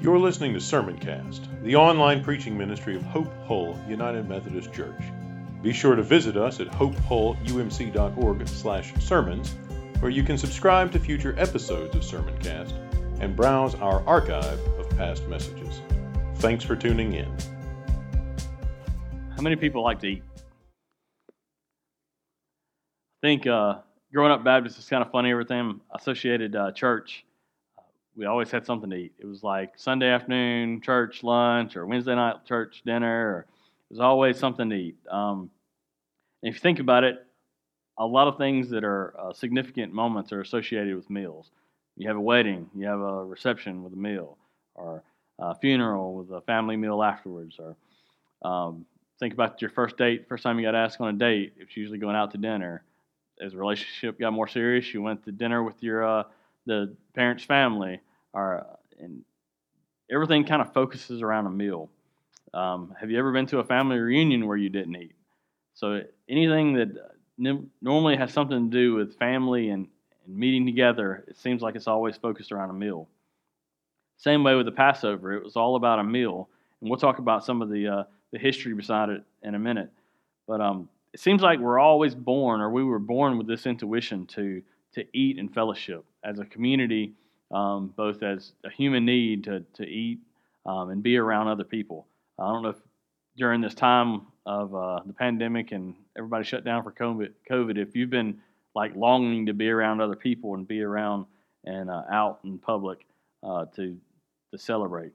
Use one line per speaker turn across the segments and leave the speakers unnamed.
You're listening to Sermoncast, the online preaching ministry of Hope Hull United Methodist Church. Be sure to visit us at hopehullumc.org/sermons, where you can subscribe to future episodes of Sermoncast and browse our archive of past messages. Thanks for tuning in.
How many people like to eat? I think uh, growing up Baptist is kind of funny. Everything associated uh, church, we always had something to eat. It was like Sunday afternoon church lunch or Wednesday night church dinner. Or, it was always something to eat. Um, if you think about it, a lot of things that are uh, significant moments are associated with meals. You have a wedding, you have a reception with a meal, or a funeral with a family meal afterwards, or um, think about your first date, first time you got asked on a date. It's usually going out to dinner. As the relationship got more serious, you went to dinner with your uh, the parents' family, are, and everything kind of focuses around a meal. Um, have you ever been to a family reunion where you didn't eat? So anything that normally has something to do with family and, and meeting together, it seems like it's always focused around a meal. Same way with the Passover, it was all about a meal, and we'll talk about some of the uh, the history beside it in a minute. But um, it seems like we're always born, or we were born with this intuition to to eat and fellowship as a community, um, both as a human need to to eat um, and be around other people. I don't know if during this time of uh, the pandemic and everybody shut down for COVID, COVID, if you've been like longing to be around other people and be around and uh, out in public uh, to to celebrate.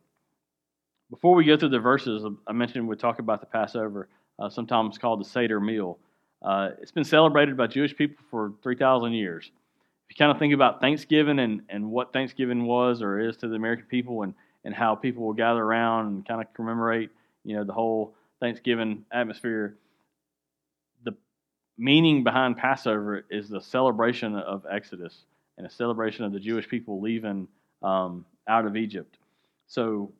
Before we go through the verses, I mentioned we talk about the Passover, uh, sometimes called the Seder meal. Uh, it's been celebrated by Jewish people for 3,000 years. You kind of think about Thanksgiving and, and what Thanksgiving was or is to the American people and, and how people will gather around and kind of commemorate, you know, the whole Thanksgiving atmosphere, the meaning behind Passover is the celebration of Exodus and a celebration of the Jewish people leaving um, out of Egypt. So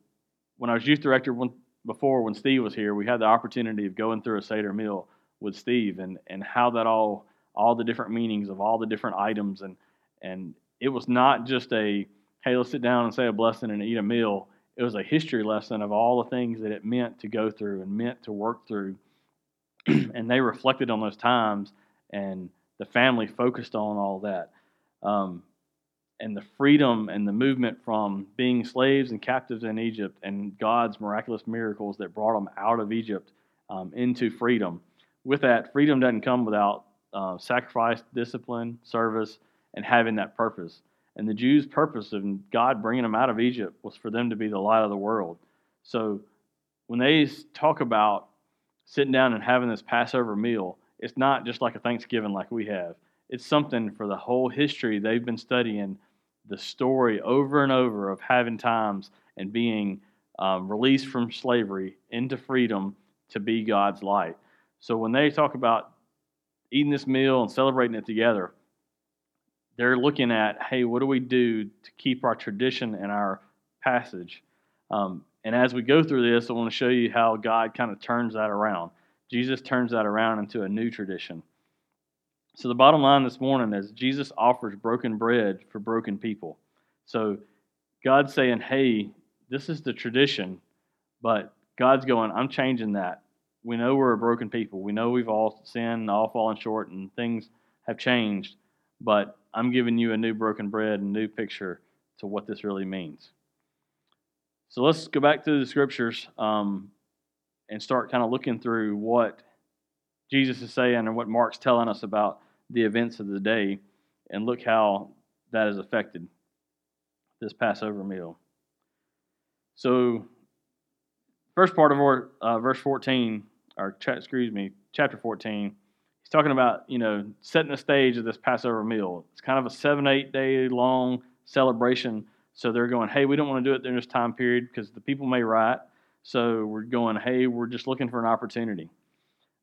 when I was youth director when, before, when Steve was here, we had the opportunity of going through a Seder meal with Steve and, and how that all, all the different meanings of all the different items. And, and it was not just a, hey, let's sit down and say a blessing and eat a meal. It was a history lesson of all the things that it meant to go through and meant to work through. and they reflected on those times, and the family focused on all that. Um, and the freedom and the movement from being slaves and captives in Egypt and God's miraculous miracles that brought them out of Egypt um, into freedom. With that, freedom doesn't come without uh, sacrifice, discipline, service, and having that purpose. And the Jews' purpose of God bringing them out of Egypt was for them to be the light of the world. So when they talk about sitting down and having this Passover meal, it's not just like a Thanksgiving like we have. It's something for the whole history they've been studying the story over and over of having times and being um, released from slavery into freedom to be God's light. So when they talk about eating this meal and celebrating it together, they're looking at, hey, what do we do to keep our tradition and our passage? Um, and as we go through this, I want to show you how God kind of turns that around. Jesus turns that around into a new tradition. So the bottom line this morning is Jesus offers broken bread for broken people. So God's saying, hey, this is the tradition, but God's going, I'm changing that. We know we're a broken people. We know we've all sinned, all fallen short, and things have changed, but I'm giving you a new broken bread, and a new picture to what this really means. So let's go back to the scriptures um, and start kind of looking through what Jesus is saying and what Mark's telling us about the events of the day and look how that has affected this Passover meal. So, first part of our, uh, verse 14, or cha- excuse me, chapter 14, he's talking about, you know, setting the stage of this Passover meal. It's kind of a seven, eight day long celebration. So they're going, hey, we don't want to do it during this time period because the people may riot. So we're going, hey, we're just looking for an opportunity.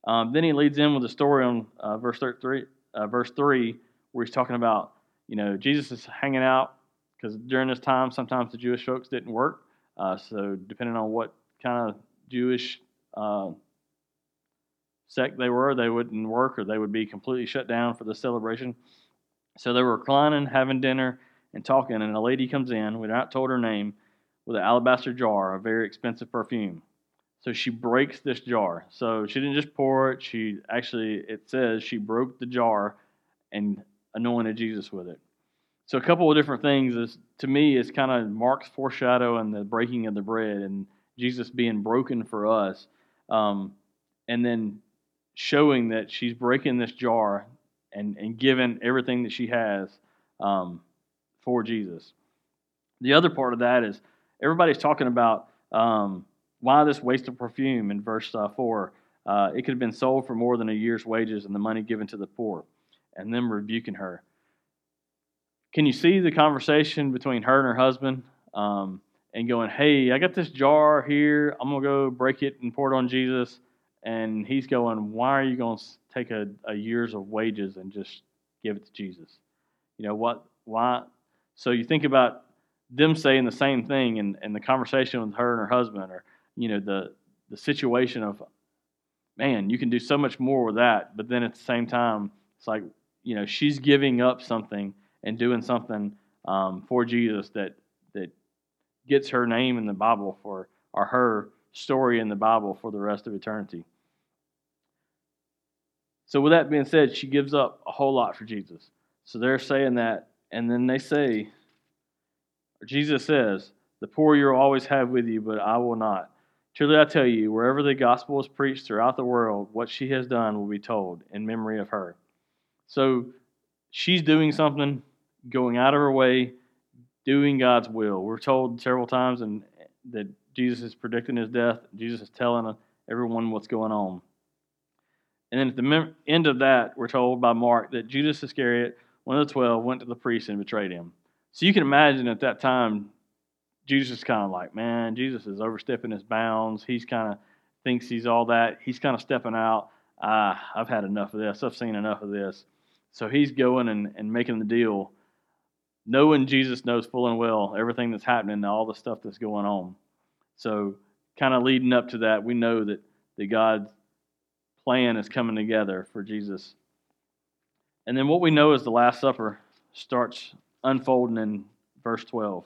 Um, then he leads in with a story on uh, verse 33, uh, verse 3, where he's talking about, you know, Jesus is hanging out because during this time, sometimes the Jewish folks didn't work. Uh, so, depending on what kind of Jewish uh, sect they were, they wouldn't work or they would be completely shut down for the celebration. So, they were reclining, having dinner, and talking. And a lady comes in, we're not told her name, with an alabaster jar, a very expensive perfume. So she breaks this jar. So she didn't just pour it, she actually, it says she broke the jar and anointed Jesus with it. So a couple of different things is to me is kind of Mark's foreshadow and the breaking of the bread and Jesus being broken for us, um, and then showing that she's breaking this jar and and giving everything that she has um, for Jesus. The other part of that is everybody's talking about um, why this waste of perfume in verse uh, four. Uh, it could have been sold for more than a year's wages and the money given to the poor, and them rebuking her. Can you see the conversation between her and her husband um, and going, Hey, I got this jar here. I'm going to go break it and pour it on Jesus. And he's going, Why are you going to take a, a year's of wages and just give it to Jesus? You know, what? Why? So you think about them saying the same thing and, and the conversation with her and her husband, or, you know, the, the situation of, man, you can do so much more with that. But then at the same time, it's like, you know, she's giving up something and doing something um, for Jesus that that gets her name in the Bible for or her story in the Bible for the rest of eternity. So with that being said, she gives up a whole lot for Jesus. So they're saying that, and then they say, Jesus says, "The poor you'll always have with you, but I will not." Truly I tell you, wherever the gospel is preached throughout the world, what she has done will be told in memory of her. So she's doing something, going out of her way, doing God's will. We're told several times and that Jesus is predicting his death. Jesus is telling everyone what's going on. And then at the end of that, we're told by Mark that Judas Iscariot, one of the twelve, went to the priest and betrayed him. So you can imagine at that time, Jesus is kind of like, man, Jesus is overstepping his bounds. He's kind of thinks he's all that. He's kind of stepping out. I've had enough of this. I've seen enough of this. So he's going and, and making the deal, knowing Jesus knows full and well everything that's happening, all the stuff that's going on. So, kind of leading up to that, we know that, that God's plan is coming together for Jesus. And then what we know is the Last Supper starts unfolding in verse 12.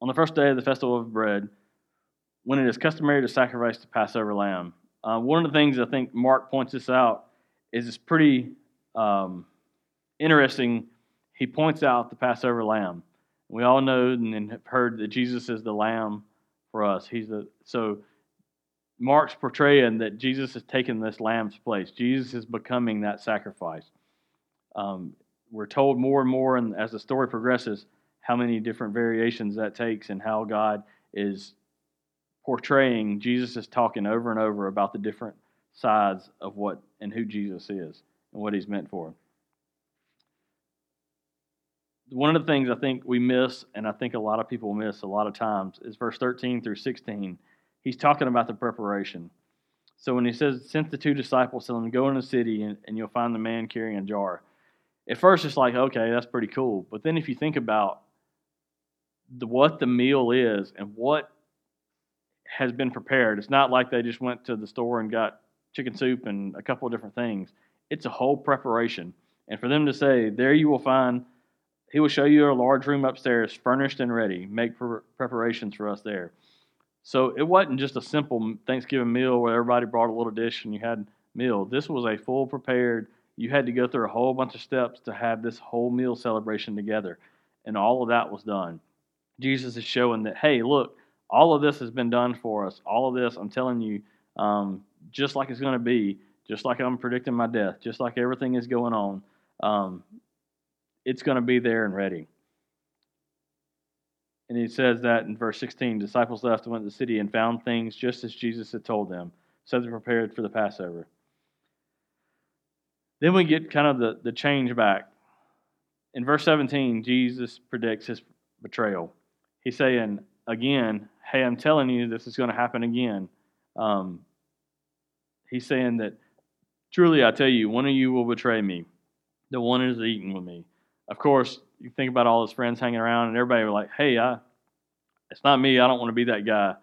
On the first day of the festival of bread, when it is customary to sacrifice the Passover lamb, uh, one of the things I think Mark points this out is it's pretty um, interesting, he points out the Passover lamb. We all know and have heard that Jesus is the lamb for us. He's the so Mark's portraying that Jesus has taken this lamb's place. Jesus is becoming that sacrifice. Um, we're told more and more, and as the story progresses, how many different variations that takes, and how God is portraying. Jesus is talking over and over about the different sides of what and who Jesus is and what he's meant for. One of the things I think we miss, and I think a lot of people miss a lot of times, is verse 13 through 16. He's talking about the preparation. So when he says, Sent the two disciples, tell them, Go in the city and, and you'll find the man carrying a jar. At first, it's like, okay, that's pretty cool. But then if you think about the, what the meal is and what has been prepared, it's not like they just went to the store and got chicken soup and a couple of different things. It's a whole preparation. And for them to say, There you will find, He will show you a large room upstairs, furnished and ready. Make preparations for us there. So it wasn't just a simple Thanksgiving meal where everybody brought a little dish and you had meal. This was a full prepared, you had to go through a whole bunch of steps to have this whole meal celebration together. And all of that was done. Jesus is showing that, hey, look, all of this has been done for us. All of this, I'm telling you, um, just like it's going to be, just like I'm predicting my death, just like everything is going on, um, it's going to be there and ready. And he says that in verse 16 disciples left and went to the city and found things just as Jesus had told them, so they prepared for the Passover. Then we get kind of the, the change back. In verse 17, Jesus predicts his betrayal. He's saying, again, hey, I'm telling you this is going to happen again. Um, he's saying that Truly, I tell you, one of you will betray me. The one is eating with me. Of course, you think about all his friends hanging around, and everybody were like, "Hey, I, it's not me. I don't want to be that guy."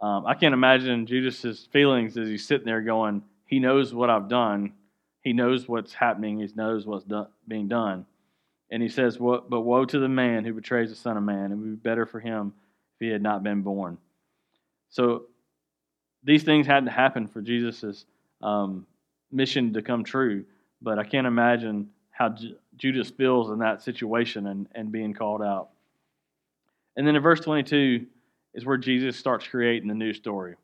Um, I can't imagine Judas's feelings as he's sitting there going, "He knows what I've done. He knows what's happening. He knows what's do- being done." And he says, "What? But woe to the man who betrays the Son of Man. It would be better for him if he had not been born. So these things had to happen for Jesus's um, mission to come true. But I can't imagine how J- Judas feels in that situation and, and being called out. And then in verse 22 is where Jesus starts creating the new story.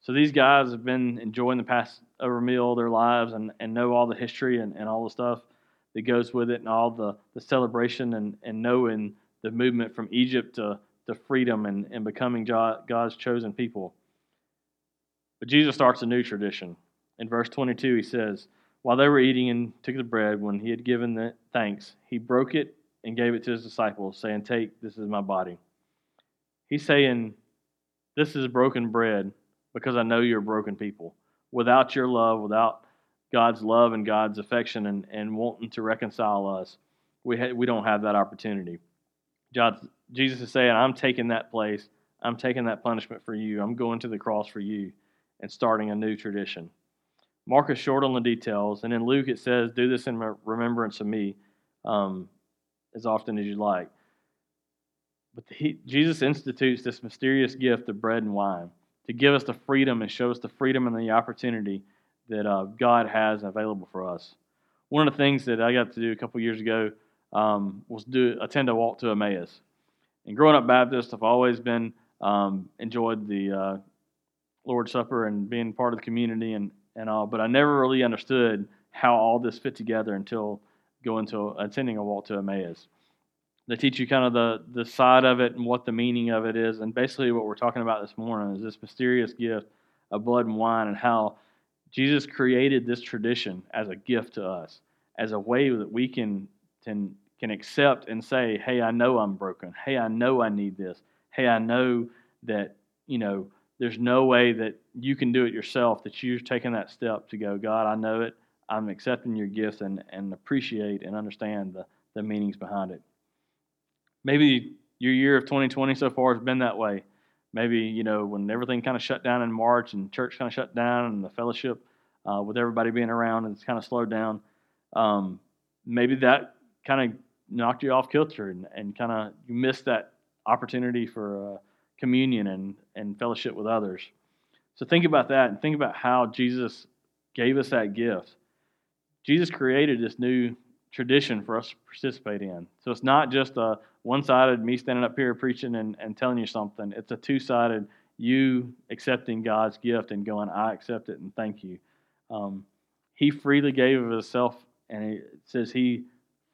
So these guys have been enjoying the Passover meal their lives and, and know all the history and, and all the stuff that goes with it and all the, the celebration and, and knowing the movement from Egypt to, to freedom and, and becoming God's chosen people. But Jesus starts a new tradition. In verse 22, he says, While they were eating and took the bread, when he had given the thanks, he broke it and gave it to his disciples, saying, Take, this is my body. He's saying, This is broken bread because I know you're broken people. Without your love, without God's love and God's affection and, and wanting to reconcile us, we, ha- we don't have that opportunity. Jesus is saying, I'm taking that place. I'm taking that punishment for you. I'm going to the cross for you and starting a new tradition. Mark is short on the details, and in Luke it says, Do this in remembrance of me um, as often as you like. But he, Jesus institutes this mysterious gift of bread and wine to give us the freedom and show us the freedom and the opportunity that uh, God has available for us. One of the things that I got to do a couple years ago um, was do attend a walk to Emmaus. And growing up Baptist, I've always been um, enjoyed the uh, Lord's Supper and being part of the community and, and all, but I never really understood how all this fit together until going to attending a walk to Emmaus. They teach you kind of the, the side of it and what the meaning of it is. And basically, what we're talking about this morning is this mysterious gift of blood and wine and how Jesus created this tradition as a gift to us, as a way that we can, can, can accept and say, hey, I know I'm broken. Hey, I know I need this. Hey, I know that, you know, there's no way that you can do it yourself, that you're taking that step to go, God, I know it. I'm accepting your gift and, and appreciate and understand the, the meanings behind it. Maybe your year of 2020 so far has been that way. Maybe, you know, when everything kind of shut down in March and church kind of shut down and the fellowship uh, with everybody being around and it's kind of slowed down, um, maybe that kind of knocked you off kilter and, and kind of you missed that opportunity for uh, communion and, and fellowship with others. So think about that and think about how Jesus gave us that gift. Jesus created this new tradition for us to participate in. So it's not just a one sided me standing up here preaching and, and telling you something, it's a two sided you accepting God's gift and going, I accept it and thank you. Um, he freely gave of himself, and it says he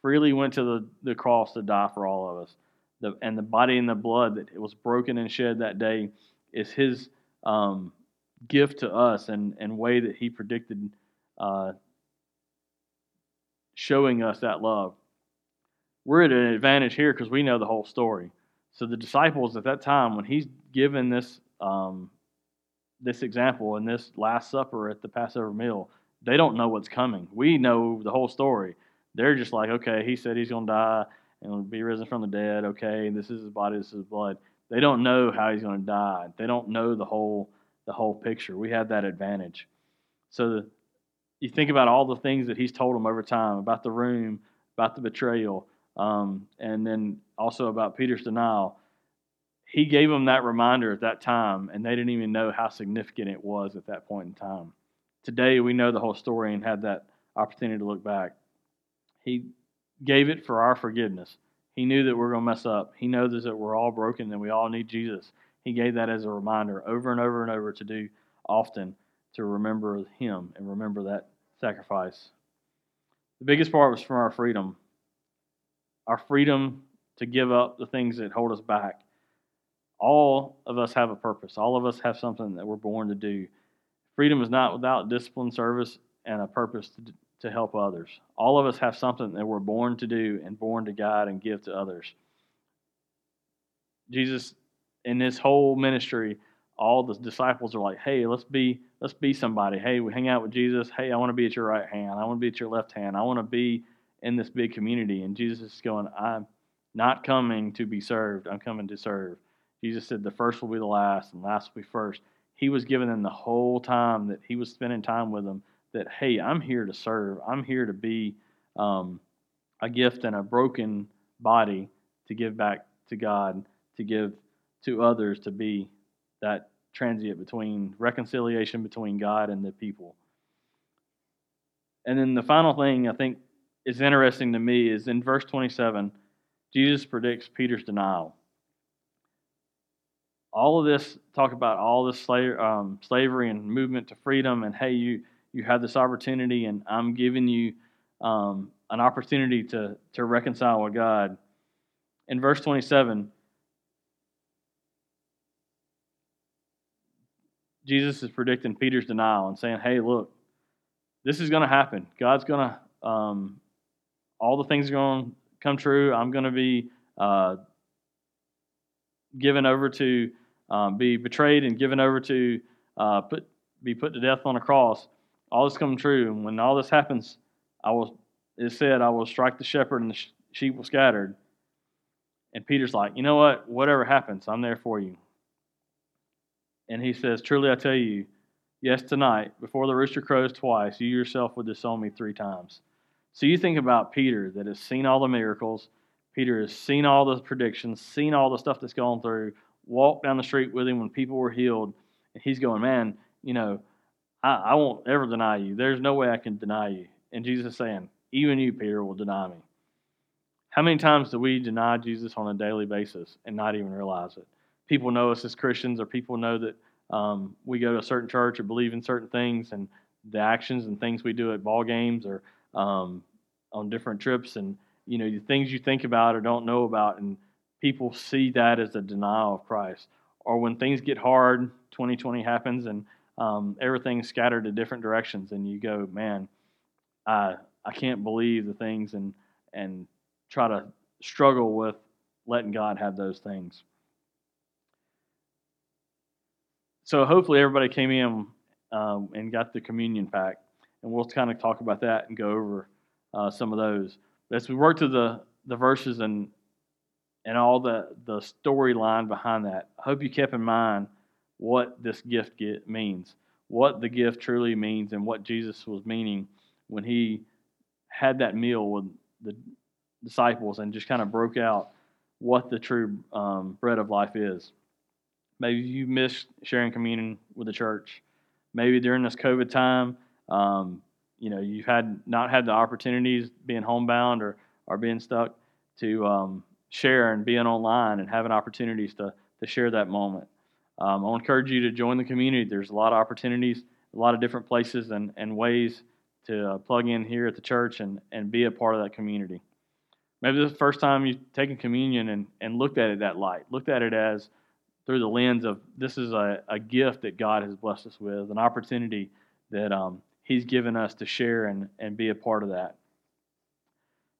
freely went to the, the cross to die for all of us. The, and the body and the blood that was broken and shed that day is his um, gift to us and, and way that he predicted uh, showing us that love. We're at an advantage here because we know the whole story. So the disciples at that time, when he's given this um, this example in this Last Supper at the Passover meal, they don't know what's coming. We know the whole story. They're just like, okay, he said he's going to die and be risen from the dead. Okay, this is his body, this is his blood. They don't know how he's going to die. They don't know the whole the whole picture. We have that advantage. So the, you think about all the things that he's told them over time about the room, about the betrayal, um, and then also about Peter's denial. He gave them that reminder at that time, and they didn't even know how significant it was at that point in time. Today, we know the whole story and had that opportunity to look back. He gave it for our forgiveness. He knew that we're going to mess up. He knows that we're all broken and we all need Jesus. He gave that as a reminder over and over and over to do often to remember Him and remember that sacrifice. The biggest part was from our freedom our freedom to give up the things that hold us back. All of us have a purpose, all of us have something that we're born to do. Freedom is not without discipline, service, and a purpose to, to help others. All of us have something that we're born to do and born to guide and give to others. Jesus, in this whole ministry, all the disciples are like, "Hey, let's be let's be somebody. Hey, we hang out with Jesus. Hey, I want to be at your right hand. I want to be at your left hand. I want to be in this big community." And Jesus is going, "I'm not coming to be served. I'm coming to serve." Jesus said, "The first will be the last, and last will be first. He was giving them the whole time that he was spending time with them that, "Hey, I'm here to serve. I'm here to be um, a gift and a broken body to give back to God, to give to others to be that transient between reconciliation between God and the people. And then the final thing I think is interesting to me is in verse 27, Jesus predicts Peter's denial. All of this talk about all this slave, um, slavery and movement to freedom, and hey, you you have this opportunity, and I'm giving you um, an opportunity to to reconcile with God. In verse 27, Jesus is predicting Peter's denial and saying, "Hey, look, this is going to happen. God's going to, um, all the things are going to come true. I'm going to be uh, given over to, um, be betrayed and given over to, uh, put, be put to death on a cross. All this coming true. And when all this happens, I will, it said, I will strike the shepherd and the sheep will scattered. And Peter's like, you know what? Whatever happens, I'm there for you. And he says, Truly I tell you, Yes, tonight, before the rooster crows twice, you yourself will disown me three times. So you think about Peter that has seen all the miracles, Peter has seen all the predictions, seen all the stuff that's gone through, walked down the street with him when people were healed, and he's going, Man, you know, I, I won't ever deny you. There's no way I can deny you. And Jesus is saying, Even you, Peter, will deny me. How many times do we deny Jesus on a daily basis and not even realize it? People know us as Christians, or people know that um, we go to a certain church or believe in certain things, and the actions and things we do at ball games or um, on different trips, and you know the things you think about or don't know about, and people see that as a denial of Christ. Or when things get hard, 2020 happens, and um, everything's scattered to different directions, and you go, man, I I can't believe the things, and and try to struggle with letting God have those things. so hopefully everybody came in um, and got the communion pack, and we'll kind of talk about that and go over uh, some of those. As we work through the the verses and and all the the storyline behind that, I hope you kept in mind what this gift get, means, what the gift truly means, and what Jesus was meaning when he had that meal with the disciples and just kind of broke out what the true um, bread of life is. Maybe you missed sharing communion with the church. Maybe during this COVID time, um, you know, you've had not had the opportunities being homebound or, or being stuck to um, share and being online and having opportunities to, to share that moment. Um, I encourage you to join the community. There's a lot of opportunities, a lot of different places and, and ways to uh, plug in here at the church and, and be a part of that community. Maybe this is the first time you've taken communion and, and looked at it that light, looked at it as through the lens of this is a, a gift that God has blessed us with, an opportunity that um, He's given us to share and, and be a part of that.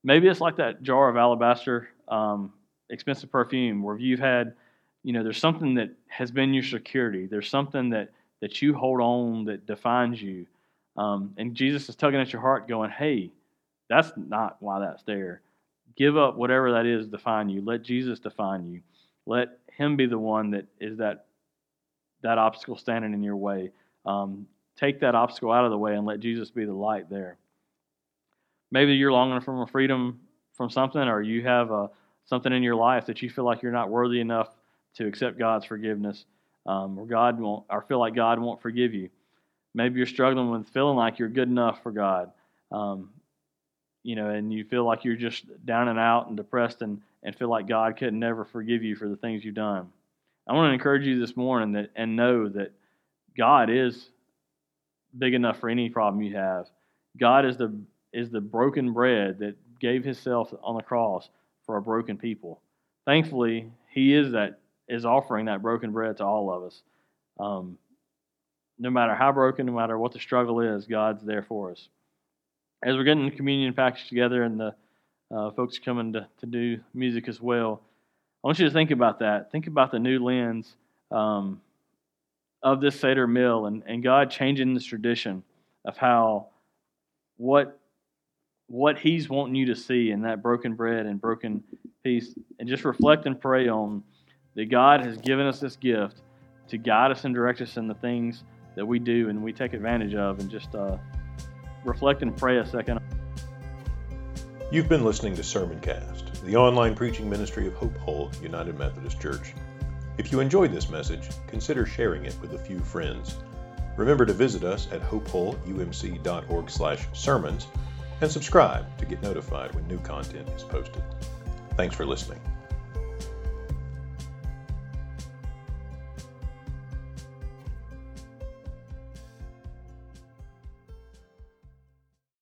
Maybe it's like that jar of alabaster um, expensive perfume where you've had, you know, there's something that has been your security. There's something that, that you hold on that defines you. Um, and Jesus is tugging at your heart, going, hey, that's not why that's there. Give up whatever that is define you. Let Jesus define you. Let him be the one that is that that obstacle standing in your way. Um, take that obstacle out of the way and let Jesus be the light there. Maybe you're longing for freedom from something, or you have a, uh, something in your life that you feel like you're not worthy enough to accept God's forgiveness, um, or God won't, or feel like God won't forgive you. Maybe you're struggling with feeling like you're good enough for God, um, you know, and you feel like you're just down and out and depressed and and feel like God could never forgive you for the things you've done. I want to encourage you this morning that and know that God is big enough for any problem you have. God is the is the broken bread that gave himself on the cross for a broken people. Thankfully, he is that is offering that broken bread to all of us. Um, no matter how broken, no matter what the struggle is, God's there for us. As we're getting the communion package together and the uh, folks coming to, to do music as well. I want you to think about that. Think about the new lens um, of this Seder meal and, and God changing this tradition of how what what He's wanting you to see in that broken bread and broken piece, and just reflect and pray on that God has given us this gift to guide us and direct us in the things that we do and we take advantage of, and just uh, reflect and pray a second.
You've been listening to Sermoncast, the online preaching ministry of Hope Hull United Methodist Church. If you enjoyed this message, consider sharing it with a few friends. Remember to visit us at hopehullumc.org/sermons and subscribe to get notified when new content is posted. Thanks for listening.